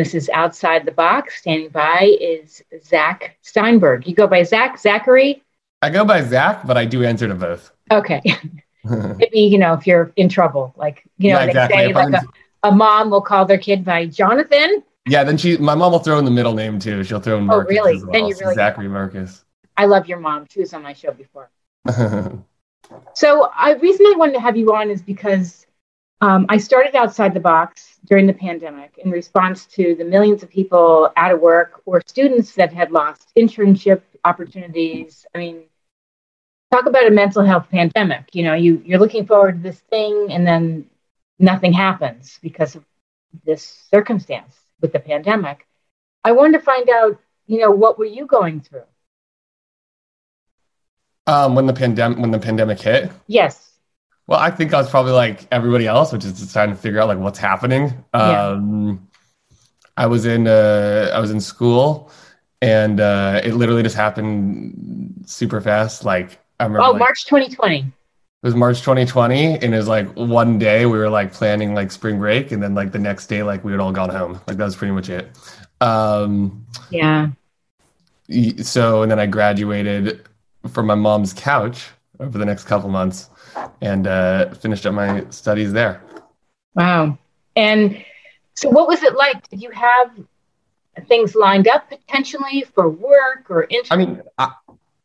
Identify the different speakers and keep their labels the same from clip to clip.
Speaker 1: this is Outside the Box. Standing by is Zach Steinberg. You go by Zach, Zachary?
Speaker 2: I go by Zach, but I do answer to both.
Speaker 1: Okay. Maybe, you know, if you're in trouble, like, you know,
Speaker 2: Yeah,
Speaker 1: they
Speaker 2: exactly.
Speaker 1: like a, a mom will call their kid by Jonathan.
Speaker 2: Yeah, then she, my mom will throw in the middle name too. She'll throw in
Speaker 1: Oh, really?
Speaker 2: as well.
Speaker 1: Then you really-
Speaker 2: Zachary Marcus.
Speaker 1: I love your mom. She was on my show before. So, I reason I wanted to have you on is because um, I started outside the box during the pandemic in response to the millions of people out of work or students that had lost internship opportunities. I mean, talk about a mental health pandemic. You know, you you're looking forward to this thing, and then nothing happens because of this circumstance with the pandemic. I wanted to find out, you know, what were you going through?
Speaker 2: um, when the pandemic, when the pandemic hit,
Speaker 1: Yes.
Speaker 2: Well, I think I was probably like everybody else, which is just trying to figure out like what's happening.
Speaker 1: Yeah.
Speaker 2: Um, I was in uh, I was in school, and uh, it literally just happened super fast. Like I remember,
Speaker 1: Oh,
Speaker 2: like,
Speaker 1: March 2020.
Speaker 2: it was March 2020, and it was like one day we were like planning like spring break, and then like the next day like we had all gone home. Like that was pretty much it. Um,
Speaker 1: Yeah.
Speaker 2: so and then I graduated from my mom's couch over the next couple months, and uh, finished up my studies there.
Speaker 1: Wow. And so, what was it like? Did you have things lined up potentially for work or interest?
Speaker 2: I mean, I,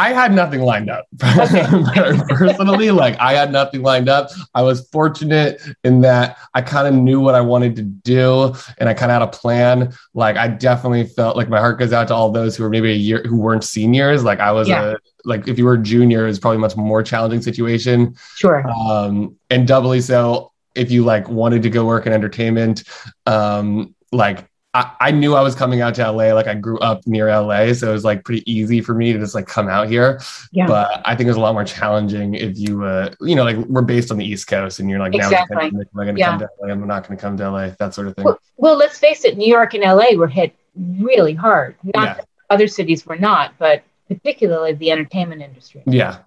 Speaker 2: I had nothing lined up personally. Like, I had nothing lined up. I was fortunate in that I kind of knew what I wanted to do, and I kind of had a plan. Like, I definitely felt like my heart goes out to all those who were maybe a year who weren't seniors. Like, I was
Speaker 1: Yeah.
Speaker 2: a like if you were a junior, it's probably a much more challenging situation,
Speaker 1: sure.
Speaker 2: um, and doubly so if you like wanted to go work in entertainment. Um, like I, I knew I was coming out to LA. Like I grew up near LA, so it was like pretty easy for me to just like come out here.
Speaker 1: Yeah.
Speaker 2: But I think it was a lot more challenging if you, uh, you know, like we're based on the East Coast, and you're like,
Speaker 1: Exactly.
Speaker 2: now am I going to
Speaker 1: Yeah.
Speaker 2: come to LA? I'm not going to come to LA. That sort of thing.
Speaker 1: Well, well, let's face it, New York and LA were hit really hard. Not
Speaker 2: Yeah.
Speaker 1: that other cities were not, but particularly the entertainment industry,
Speaker 2: Yeah,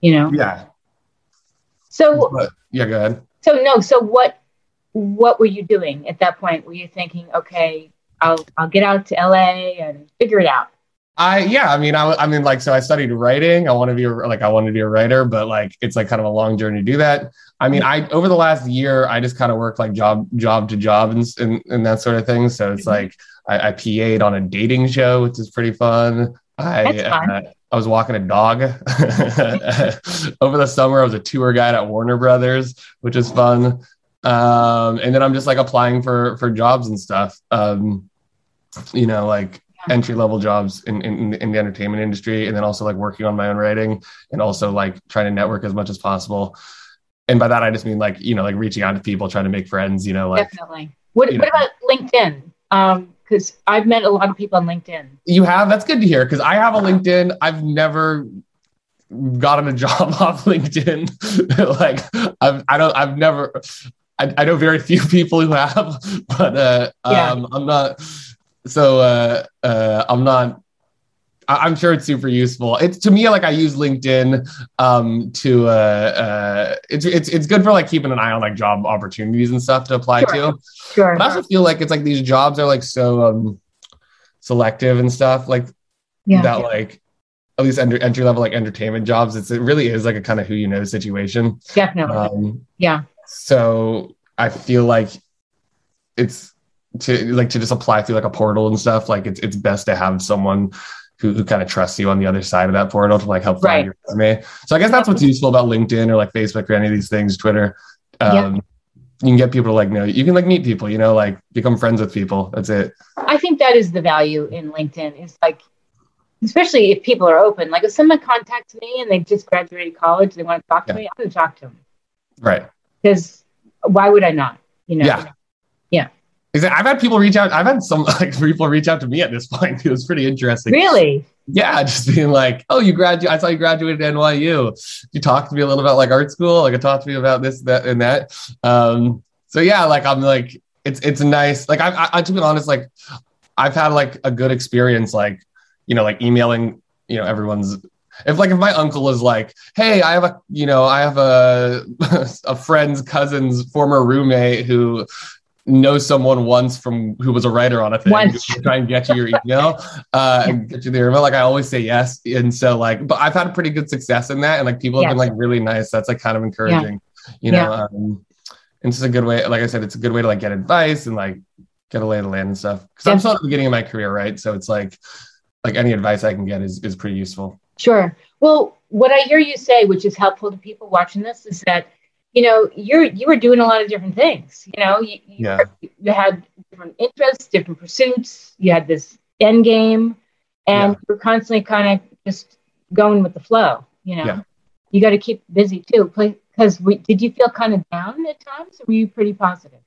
Speaker 1: you know?
Speaker 2: yeah,
Speaker 1: So,
Speaker 2: but yeah. Go ahead.
Speaker 1: so no, so what, what were you doing at that point? Were you thinking, okay, I'll, I'll get out to LA and figure it out?
Speaker 2: I yeah, I mean, I, I mean, like, so I studied writing. I want to be a, like, I wanted to be a writer, but like, it's like kind of a long journey to do that. I mean, I over the last year, I just kind of worked like job job to job and and, and that sort of thing. So it's
Speaker 1: Mhm.
Speaker 2: like I, I PA'd on a dating show, which is pretty fun. I Uh, I was walking a dog over the summer. I was a tour guide at Warner Brothers, which is fun. Um, and then I'm just like applying for for jobs and stuff. Um, you know, like entry level jobs in, in in the entertainment industry, and then also like working on my own writing, and also like trying to network as much as possible. And by that, I just mean like you know, like reaching out to people, trying to make friends. You know, like
Speaker 1: Definitely. What, what
Speaker 2: know.
Speaker 1: about LinkedIn? Um, because I've met a lot of people on LinkedIn.
Speaker 2: you have. That's good to hear because I have a LinkedIn. I've never gotten a job off LinkedIn. like I've I don't I've never. I, I know very few people who have, but uh,
Speaker 1: Yeah.
Speaker 2: um, I'm not. So uh, uh, I'm not. I- I'm sure it's super useful. It's to me like I use LinkedIn um, to. Uh, uh, it's it's it's good for like keeping an eye on like job opportunities and stuff to apply
Speaker 1: Sure.
Speaker 2: to.
Speaker 1: Sure.
Speaker 2: But I also feel like it's like these jobs are like so um, selective and stuff like
Speaker 1: Yeah.
Speaker 2: that. Like at least entry entry level like entertainment jobs. It's it really is like a kind of who you know situation.
Speaker 1: Definitely.
Speaker 2: Um,
Speaker 1: yeah.
Speaker 2: So I feel like it's to like to just apply through like a portal and stuff. Like it's it's best to have someone who, who kind of trusts you on the other side of that portal to like help
Speaker 1: Right.
Speaker 2: find your resume. So I guess that's what's useful about LinkedIn or like Facebook or any of these things, Twitter. Um, You can get people to like know you can like meet people, you know, like become friends with people. That's it.
Speaker 1: I think that is the value in LinkedIn is like, especially if people are open. Like if someone contacts me and they just graduated college, they want to talk to
Speaker 2: Yeah.
Speaker 1: me, I'm going to talk to them
Speaker 2: Right.
Speaker 1: Because why would I not? You know?
Speaker 2: Yeah. Exactly. I've had people reach out. I've had some like people reach out to me at this point. It was pretty interesting.
Speaker 1: Really?
Speaker 2: Yeah, just being like, "Oh, you graduate. I saw you graduated at NYU. You talked to me a little about like art school. Like, talk to me about this, that, and that." Um, so yeah, like I'm like, it's it's nice. Like I, I, I to be honest, like I've had like a good experience, like you know, like emailing, you know, everyone's. If like if my uncle is like, "Hey, I have a, you know, I have a a friend's cousin's former roommate who." knows someone once from who was a writer on a thing
Speaker 1: Once.
Speaker 2: who would try and get you your email uh and get you the email like i always say yes. And so like but i've had pretty good success in that and like people have been like really nice. That's like kind of encouraging you know
Speaker 1: Yeah.
Speaker 2: um and it's a good way like i said it's a good way to like get advice and like get a lay of the land and stuff. Because i'm still at the beginning of my career right? So it's like like any advice i can get is is pretty useful
Speaker 1: Sure. Well, what I hear you say, which is helpful to people watching this, is that you know you're you were doing a lot of different things. You know, you, you,
Speaker 2: Yeah.
Speaker 1: you had different interests, different pursuits. You had this end game, and
Speaker 2: Yeah.
Speaker 1: you're constantly kind of just going with the flow. You know,
Speaker 2: Yeah.
Speaker 1: you got to keep busy too. Because we did you feel kind of down at times, or were you pretty positive?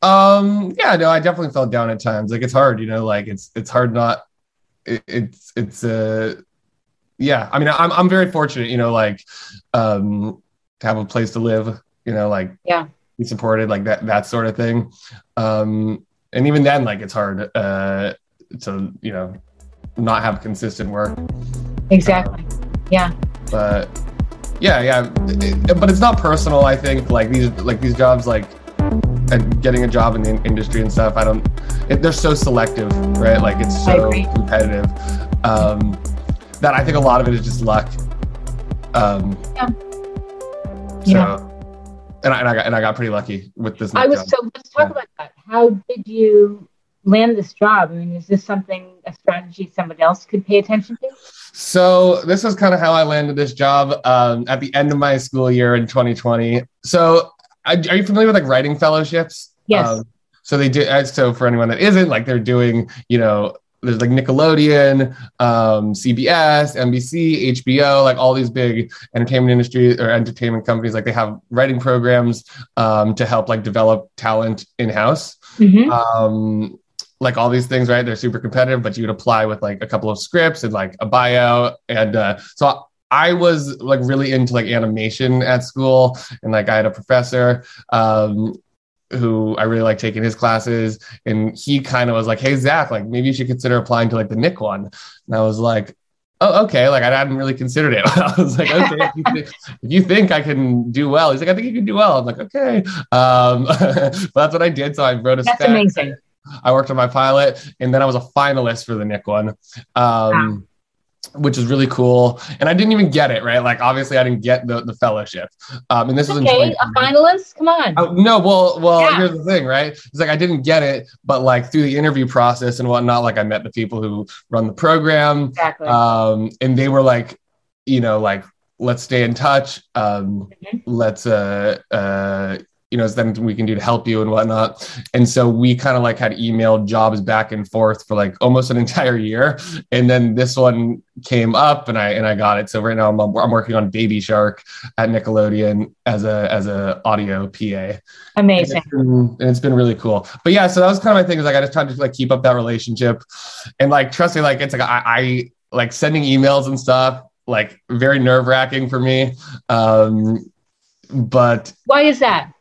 Speaker 2: Um, yeah, no, I definitely felt down at times. Like it's hard, you know, like it's it's hard not it, it's it's uh yeah, I mean I'm I'm very fortunate, you know, like um to have a place to live, you know, like
Speaker 1: Yeah.
Speaker 2: be supported, like that that sort of thing. Um and even then like it's hard uh to, you know, not have consistent work.
Speaker 1: Exactly. Yeah.
Speaker 2: But yeah, yeah. It- but it's not personal, I think. Like these like these jobs like and getting a job in the industry and stuff, I don't. It, they're so selective, right? Like it's so competitive um, that I think a lot of it is just luck. Um,
Speaker 1: Yeah.
Speaker 2: So,
Speaker 1: Yeah.
Speaker 2: and I, and I got and I got pretty lucky with this.
Speaker 1: I was
Speaker 2: job.
Speaker 1: so. Let's talk
Speaker 2: Yeah.
Speaker 1: about that. How did you land this job? I mean, is this something a strategy somebody else could pay attention to?
Speaker 2: So this is kind of how I landed this job um, at the end of my school year in 2020. So I, are you familiar with like writing fellowships?
Speaker 1: Yes.
Speaker 2: Um, so they do. uh, So for anyone that isn't, like they're doing, you know, there's like Nickelodeon, um, CBS, NBC, HBO, like all these big entertainment industry or entertainment companies. Like they have writing programs um, to help like develop talent in house
Speaker 1: Mm-hmm.
Speaker 2: um like all these things right they're super competitive but you would apply with like a couple of scripts and like a bio and uh so I was like really into like animation at school and like I had a professor um who I really like taking his classes. And he kind of was like hey Zach like maybe you should consider applying to like the Nick one. And I was like oh okay. Like I hadn't really considered it. I was like okay if you, think, if you think I can do well. He's like I think you can do well. I'm like okay. Um but that's what I did. So I wrote a
Speaker 1: That's amazing.
Speaker 2: I worked on my pilot, and then I was a finalist for the Nick one, um, which is really cool. And I didn't even get it right. Like obviously, I didn't get the the fellowship. Um, and this was
Speaker 1: Okay, a finalist. Come on.
Speaker 2: Oh, no, well, well,
Speaker 1: Yeah.
Speaker 2: here's the thing, right? It's like I didn't get it, but like through the interview process and whatnot, like I met the people who run the program,
Speaker 1: Exactly.
Speaker 2: um, and they were like, you know, like let's stay in touch. Um,
Speaker 1: Mhm.
Speaker 2: Let's, uh, uh, you know, is there anything we can do to help you and whatnot. And so we kind of like had emailed jobs back and forth for like almost an entire year, and then this one came up, and I and I got it. So right now I'm I'm working on Baby Shark at Nickelodeon as a as a audio PA. And
Speaker 1: Amazing.
Speaker 2: it's, been, and it's been really cool. But yeah, so that was kind of my thing. Is like I just tried to like keep up that relationship, and like trust me, like it's like I, I like sending emails and stuff. Like very nerve wracking for me, um, but
Speaker 1: Why is that?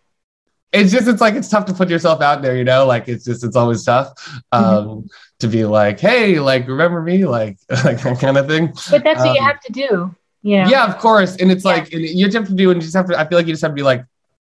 Speaker 2: It's just it's like it's tough to put yourself out there. You know, like it's just it's always tough um, to be like, hey, like remember me, like like that kind of thing.
Speaker 1: But that's what you
Speaker 2: Um,
Speaker 1: have to do. You know.
Speaker 2: Yeah, of course. And it's
Speaker 1: Yeah.
Speaker 2: like and you have to do and you just have to. I feel like you just have to be like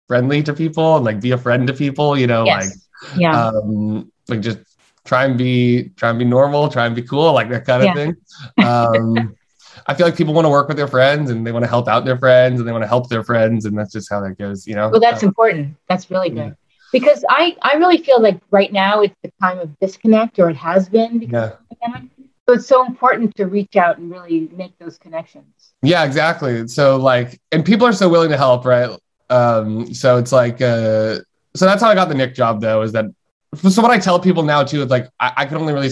Speaker 2: friendly to people and like be a friend to people. You know, like
Speaker 1: Yeah.
Speaker 2: um like just try and be try and be normal try and be cool like that kind of
Speaker 1: Yeah.
Speaker 2: thing um i feel like people want to work with their friends and they want to help out their friends and they want to help their friends and that's just how that goes you know
Speaker 1: well, that's important. That's really
Speaker 2: yeah.
Speaker 1: good. Because I, I really feel like right now it's the time of disconnect, or it has been because
Speaker 2: yeah.
Speaker 1: So it's so important to reach out and really make those connections.
Speaker 2: yeah exactly so like and people are so willing to help right um so it's like uh so that's how i got the nick job though is that so what i tell people now too is like i, I can only really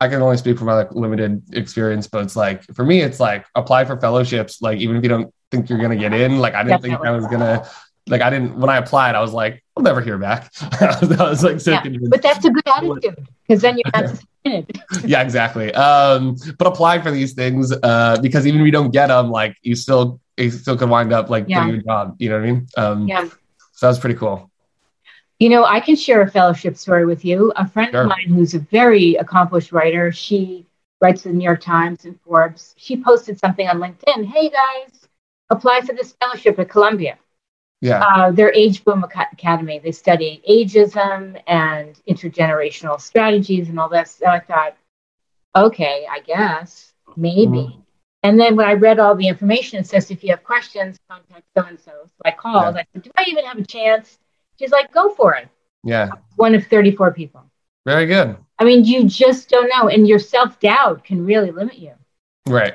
Speaker 2: I can only speak from my like limited experience, but it's like for me, it's like apply for fellowships. Like even if you don't think you're gonna get in, like I didn't think I was gonna, like I didn't when I applied, I was like, I'll never hear back. I was like so
Speaker 1: Yeah,
Speaker 2: convinced.
Speaker 1: But that's a good attitude because then you're not
Speaker 2: yeah, exactly. Um, but apply for these things uh, because even if you don't get them, like you still you still could wind up like
Speaker 1: Yeah.
Speaker 2: getting a job. You know what I mean? Um,
Speaker 1: Yeah.
Speaker 2: So that was pretty cool.
Speaker 1: You know, I can share a fellowship story with you. A friend
Speaker 2: Sure.
Speaker 1: of mine who's a very accomplished writer, she writes for the New York Times and Forbes. She posted something on LinkedIn Hey guys, apply for this fellowship at Columbia.
Speaker 2: Yeah.
Speaker 1: Uh, their Age Boom Academy. They study ageism and intergenerational strategies and all this. So I thought, okay, I guess maybe. Mm-hmm. And then when I read all the information, it says if you have questions, contact so and so. So I called. Yeah. I said, do I even have a chance? She's like, go for it.
Speaker 2: Yeah.
Speaker 1: One of 34 people.
Speaker 2: Very good.
Speaker 1: I mean, you just don't know. And your self doubt can really limit you.
Speaker 2: Right.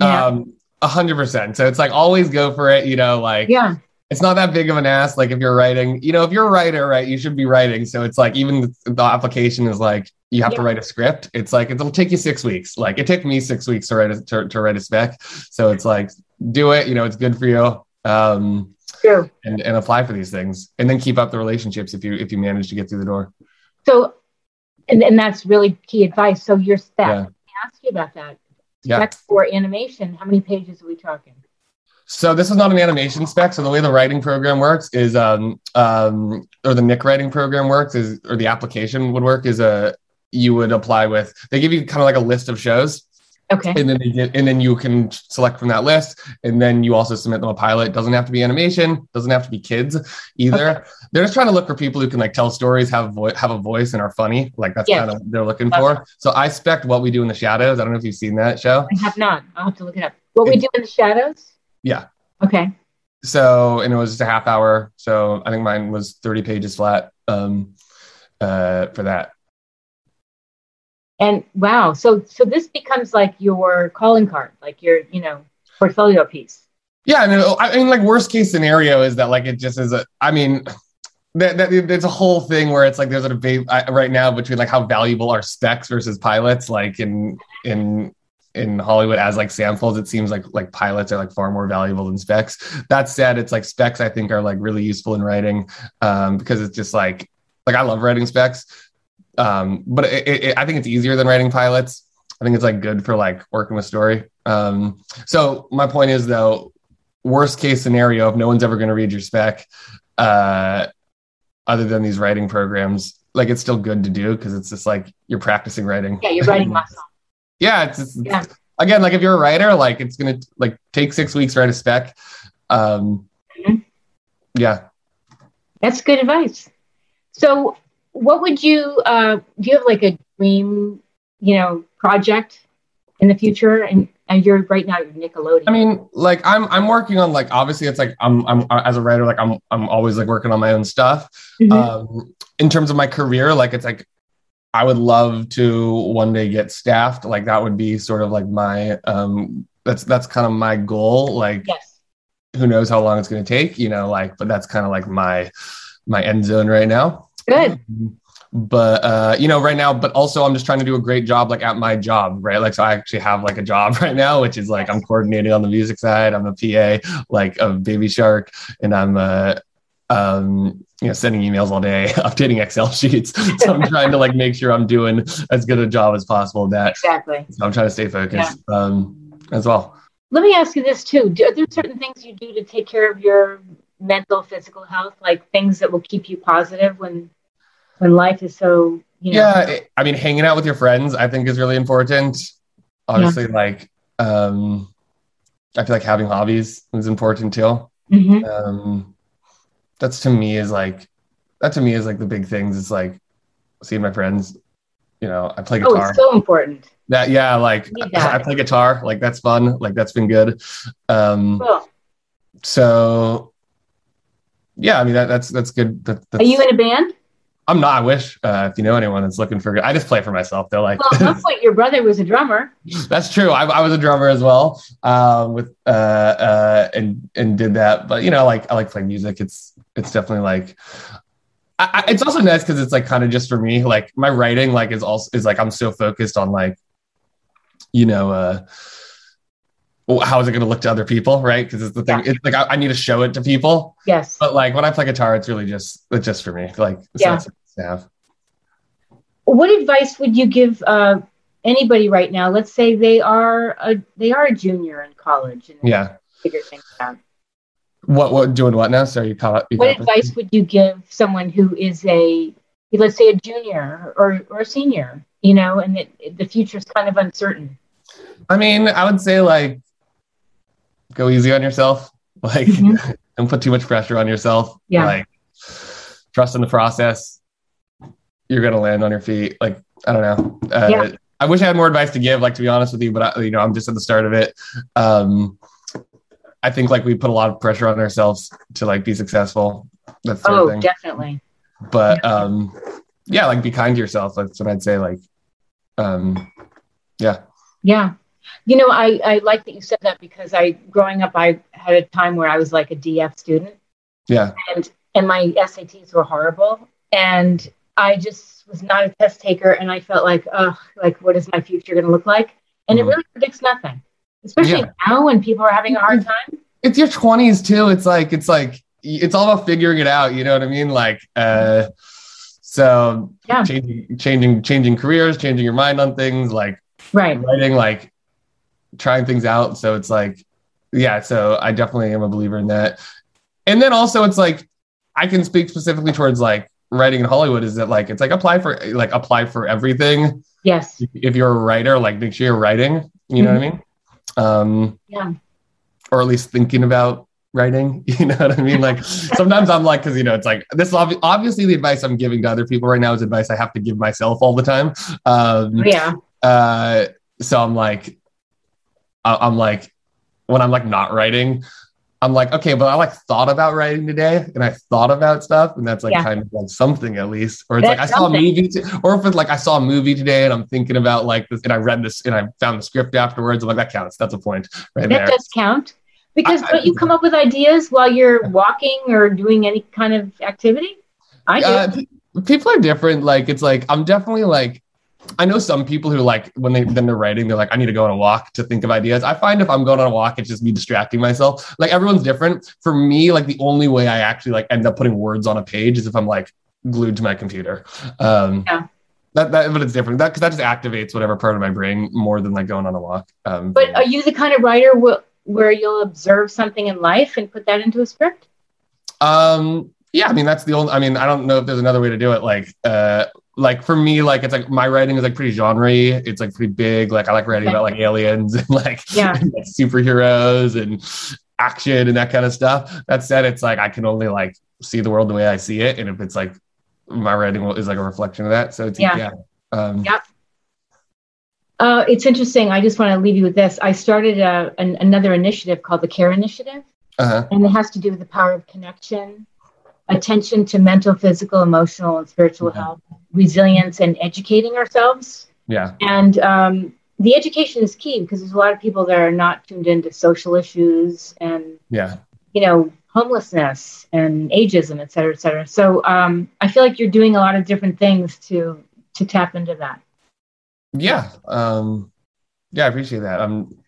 Speaker 2: Yeah. Um, a hundred percent. So it's like always go for it, you know, like
Speaker 1: yeah.
Speaker 2: It's not that big of an ask. Like if you're writing, you know, if you're a writer, right, you should be writing. So it's like even the, the application is like you have yeah. to write a script. It's like it'll take you six weeks. Like it took me six weeks to write a to, to write a spec. So it's like do it. You know, it's good for you. Um,
Speaker 1: True.
Speaker 2: And and apply for these things, and then keep up the relationships if you if you manage to get through the door.
Speaker 1: So, and and that's really key advice. So your spec. Yeah. Let me ask you about that.
Speaker 2: Yeah.
Speaker 1: Spec for animation. How many pages are we talking?
Speaker 2: So this is not an animation spec. So the way the writing program works is, um, um, or the Nick writing program works is, or the application would work is a uh, you would apply with. They give you kind of like a list of shows.
Speaker 1: Okay.
Speaker 2: And then they get, and then you can select from that list, and then you also submit them a pilot. Doesn't have to be animation. Doesn't have to be kids either. Okay. They're just trying to look for people who can like tell stories, have vo- have a voice, and are funny. Like that's yes. kind of what they're looking for. So I spec what we do in the shadows. I don't know if you've seen that show.
Speaker 1: I have not. I'll have to look it up. What we do in the shadows.
Speaker 2: Yeah.
Speaker 1: Okay.
Speaker 2: So, and it was just a half hour. So I think mine was 30 pages flat um, uh, for that.
Speaker 1: And wow, so so this becomes like your calling card, like your you know portfolio piece.
Speaker 2: Yeah, I mean, I mean, like worst case scenario is that like it just is a. I mean, that, that there's a whole thing where it's like there's a debate right now between like how valuable are specs versus pilots, like in in in Hollywood as like samples, it seems like like pilots are like far more valuable than specs. That said, it's like specs I think are like really useful in writing um, because it's just like like I love writing specs, um, but it, it, I think it's easier than writing pilots. I think it's like good for like working with story. Um, so my point is though, worst case scenario, if no one's ever going to read your spec, uh, other than these writing programs, like it's still good to do because it's just like you're practicing writing.
Speaker 1: Yeah, you're writing muscle
Speaker 2: yeah, it's, it's yeah. again like if you're a writer, like it's gonna like take six weeks to write a spec. Um, mm-hmm. Yeah,
Speaker 1: that's good advice. So, what would you uh, do? You have like a dream, you know, project in the future, and and you're right now you're Nickelodeon.
Speaker 2: I mean, like I'm I'm working on like obviously it's like I'm I'm as a writer like I'm I'm always like working on my own stuff. Mm-hmm. Um, in terms of my career, like it's like I would love to one day get staffed. Like that would be sort of like my um that's that's kind of my goal. Like
Speaker 1: yes.
Speaker 2: who knows how long it's gonna take, you know, like but that's kind of like my my end zone right now.
Speaker 1: Good.
Speaker 2: But uh, you know, right now, but also I'm just trying to do a great job like at my job, right? Like so I actually have like a job right now, which is like I'm coordinating on the music side. I'm a PA like of Baby Shark and I'm uh um you know sending emails all day updating excel sheets so i'm trying to like make sure i'm doing as good a job as possible that
Speaker 1: exactly
Speaker 2: so i'm trying to stay focused yeah. um as well
Speaker 1: let me ask you this too do, are there certain things you do to take care of your mental physical health like things that will keep you positive when when life is so you know
Speaker 2: yeah i mean hanging out with your friends i think is really important obviously yeah. like um i feel like having hobbies is important too
Speaker 1: mm-hmm.
Speaker 2: um that's to me is like that to me is like the big things. It's like seeing my friends. You know, I play guitar.
Speaker 1: Oh, it's so important.
Speaker 2: That yeah, like I play guitar. Like that's fun. Like that's been good. Um, cool. So yeah, I mean that, that's that's good. That, that's,
Speaker 1: Are you in a band?
Speaker 2: I'm not. I wish uh, if you know anyone that's looking for. I just play for myself. Though, like.
Speaker 1: Well, at one point, your brother was a drummer.
Speaker 2: that's true. I, I, was a drummer as well. Um, with uh, uh, and and did that. But you know, like I like playing music. It's it's definitely like. I, it's also nice because it's like kind of just for me. Like my writing, like is also is like I'm so focused on like, you know, uh, how is it going to look to other people right? Because it's the thing yeah. it's like I, I, need to show it to people.
Speaker 1: Yes.
Speaker 2: But like when i play guitar it's really just it's just for me like
Speaker 1: yeah.
Speaker 2: have.
Speaker 1: what advice would you give uh, anybody right now? Let's say they are a they are a junior in college and
Speaker 2: yeah.
Speaker 1: figure things out.
Speaker 2: What what doing what now? Sorry you call it
Speaker 1: what advice would you give someone who is a let's say a junior or or a senior you know and it, the future is kind of uncertain?
Speaker 2: I mean, I would say like go easy on yourself. Like, mm-hmm. don't put too much pressure on yourself.
Speaker 1: Yeah.
Speaker 2: Like trust in the process. You're gonna land on your feet. Like I don't know. Uh,
Speaker 1: Yeah.
Speaker 2: I wish I had more advice to give. Like to be honest with you, but I, you know I'm just at the start of it. Um, I think like we put a lot of pressure on ourselves to like be successful. That sort
Speaker 1: Oh, definitely.
Speaker 2: But um, yeah, like be kind to yourself. That's what I'd say. Like, um, yeah,
Speaker 1: Yeah. You know, I, I like that you said that because I, growing up, I had a time where I was like a DF student
Speaker 2: yeah,
Speaker 1: and, and my SATs were horrible. And I just was not a test taker. And I felt like, oh, like, what is my future going to look like? And
Speaker 2: Mhm.
Speaker 1: it really predicts nothing, especially
Speaker 2: Yeah.
Speaker 1: now when people are having a hard time.
Speaker 2: it's your 20s too. It's like it's like it's all about figuring it out. You know what I mean? Like, uh, so
Speaker 1: Yeah.
Speaker 2: changing, changing, changing careers, changing your mind on things, like
Speaker 1: Right.
Speaker 2: writing, like trying things out. So it's like, yeah. So I definitely am a believer in that. And then also, it's like I can speak specifically towards like writing in Hollywood. Is that like it's like apply for like apply for everything.
Speaker 1: Yes.
Speaker 2: If you're a writer, like make sure you're writing. You know what I mean? Um,
Speaker 1: Yeah.
Speaker 2: or at least thinking about writing. You know what I mean? Like sometimes I'm like, because you know, it's like this. is obvi- Obviously, the advice I'm giving to other people right now is advice I have to give myself all the time. Um,
Speaker 1: Yeah.
Speaker 2: uh, so I'm like, I- I'm like, when I'm like not writing, I'm like, okay, but I like thought about writing today, and I thought about stuff, and that's like
Speaker 1: Yeah.
Speaker 2: kind of like something at least. Or it's like I
Speaker 1: That's
Speaker 2: saw
Speaker 1: something.
Speaker 2: a movie, t- or if it's like I saw a movie today, and I'm thinking about like this, and I read this, and I found the script afterwards. I'm like, that counts. That's a point right
Speaker 1: That
Speaker 2: there.
Speaker 1: does count. Because
Speaker 2: I-
Speaker 1: don't you come up with ideas while you're walking or doing any kind of activity? I do.
Speaker 2: Uh, people are different. Like it's like I'm definitely like I know some people who like when they then they're writing, they're like, I need to go on a walk to think of ideas. I find if I'm going on a walk, it's just me distracting myself. Like everyone's different. For me, like the only way I actually like end up putting words on a page is if I'm like glued to my computer. Um
Speaker 1: Yeah.
Speaker 2: that, that but it's different. That because that just activates whatever part of my brain more than like going on a walk. Um
Speaker 1: But are you the kind of writer wh- where you'll observe something in life and put that into a script?
Speaker 2: Um, yeah, I mean that's the only. I mean, I don't know if there's another way to do it. Like, uh, like for me, like it's like my writing is like pretty genre It's like pretty big. Like I like writing about like aliens and like,
Speaker 1: Yeah.
Speaker 2: like, superheroes and action and that kind of stuff. That said, it's like I can only like see the world the way I see it, and if it's like my writing is like a reflection of that. So it's
Speaker 1: Yeah.
Speaker 2: yeah. Um,
Speaker 1: Yeah. Uh, it's interesting. I just want to leave you with this. I started a, an, another initiative called the CARE Initiative,
Speaker 2: uh-huh.
Speaker 1: and it has to do with the power of connection, attention to mental, physical, emotional, and spiritual health, resilience, and educating ourselves.
Speaker 2: Yeah.
Speaker 1: And um, the education is key because there's a lot of people that are not tuned into social issues and
Speaker 2: Yeah.
Speaker 1: you know homelessness and ageism, et cetera, et cetera. So um, I feel like you're doing a lot of different things to to tap into that.
Speaker 2: Yeah. Um, yeah, I appreciate that. I'm,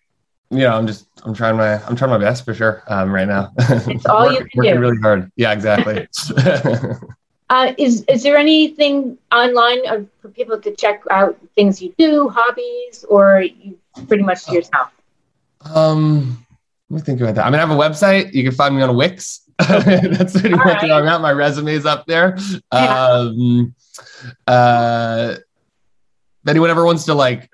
Speaker 2: you know, I'm just, I'm trying my, I'm trying my best for sure. Um, right now.
Speaker 1: It's all you
Speaker 2: working,
Speaker 1: can
Speaker 2: working
Speaker 1: do.
Speaker 2: really hard. Yeah, exactly.
Speaker 1: Uh, is is there anything online for people to check out things you do, hobbies, or you pretty much to yourself?
Speaker 2: um, let me think about that. I mean, I have a website. You can find me on Wix. That's pretty
Speaker 1: All
Speaker 2: much
Speaker 1: right.
Speaker 2: where I'm at. My resume's up there.
Speaker 1: Yeah.
Speaker 2: Um, uh, anyone ever wants to like,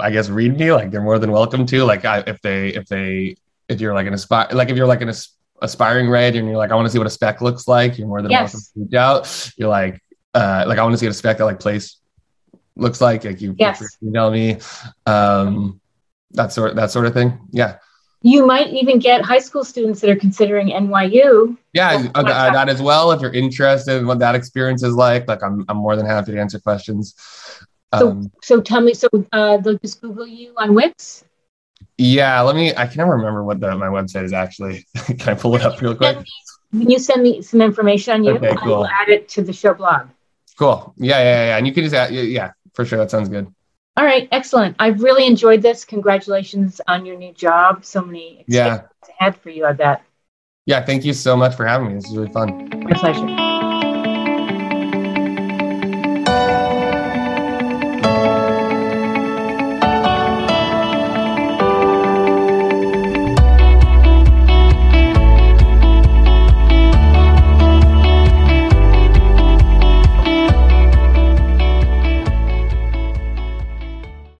Speaker 2: I guess read me, like they're more than welcome to. Like, I, if they, if they, if you're like an aspire, like if you're like an as- aspiring writer and you're like, I want to see what a spec looks like, you're more than
Speaker 1: Yes.
Speaker 2: welcome to reach out. You're like, uh, like I want to see what a spec that like place looks like. Like you,
Speaker 1: Yes.
Speaker 2: you email me, um, that sort, that sort of thing. Yeah.
Speaker 1: You might even get high school students that are considering NYU.
Speaker 2: Yeah, uh, uh, that as well. If you're interested in what that experience is like, like I'm, I'm more than happy to answer questions.
Speaker 1: So,
Speaker 2: Um,
Speaker 1: so tell me, so uh, they'll just Google you on Wix.
Speaker 2: yeah, let me. I can never remember what the, my website is actually. can I pull it up real quick?
Speaker 1: Can you send me some information on you?
Speaker 2: Okay,
Speaker 1: I will
Speaker 2: cool.
Speaker 1: add it to the show blog.
Speaker 2: Cool. Yeah, yeah, yeah. And you can just, add, yeah, yeah, for sure. That sounds good.
Speaker 1: All right, excellent. I've really enjoyed this. Congratulations on your new job. So many
Speaker 2: Yeah,
Speaker 1: exciting things ahead for you, I bet.
Speaker 2: yeah. Thank you so much for having me. This is really fun.
Speaker 1: My pleasure.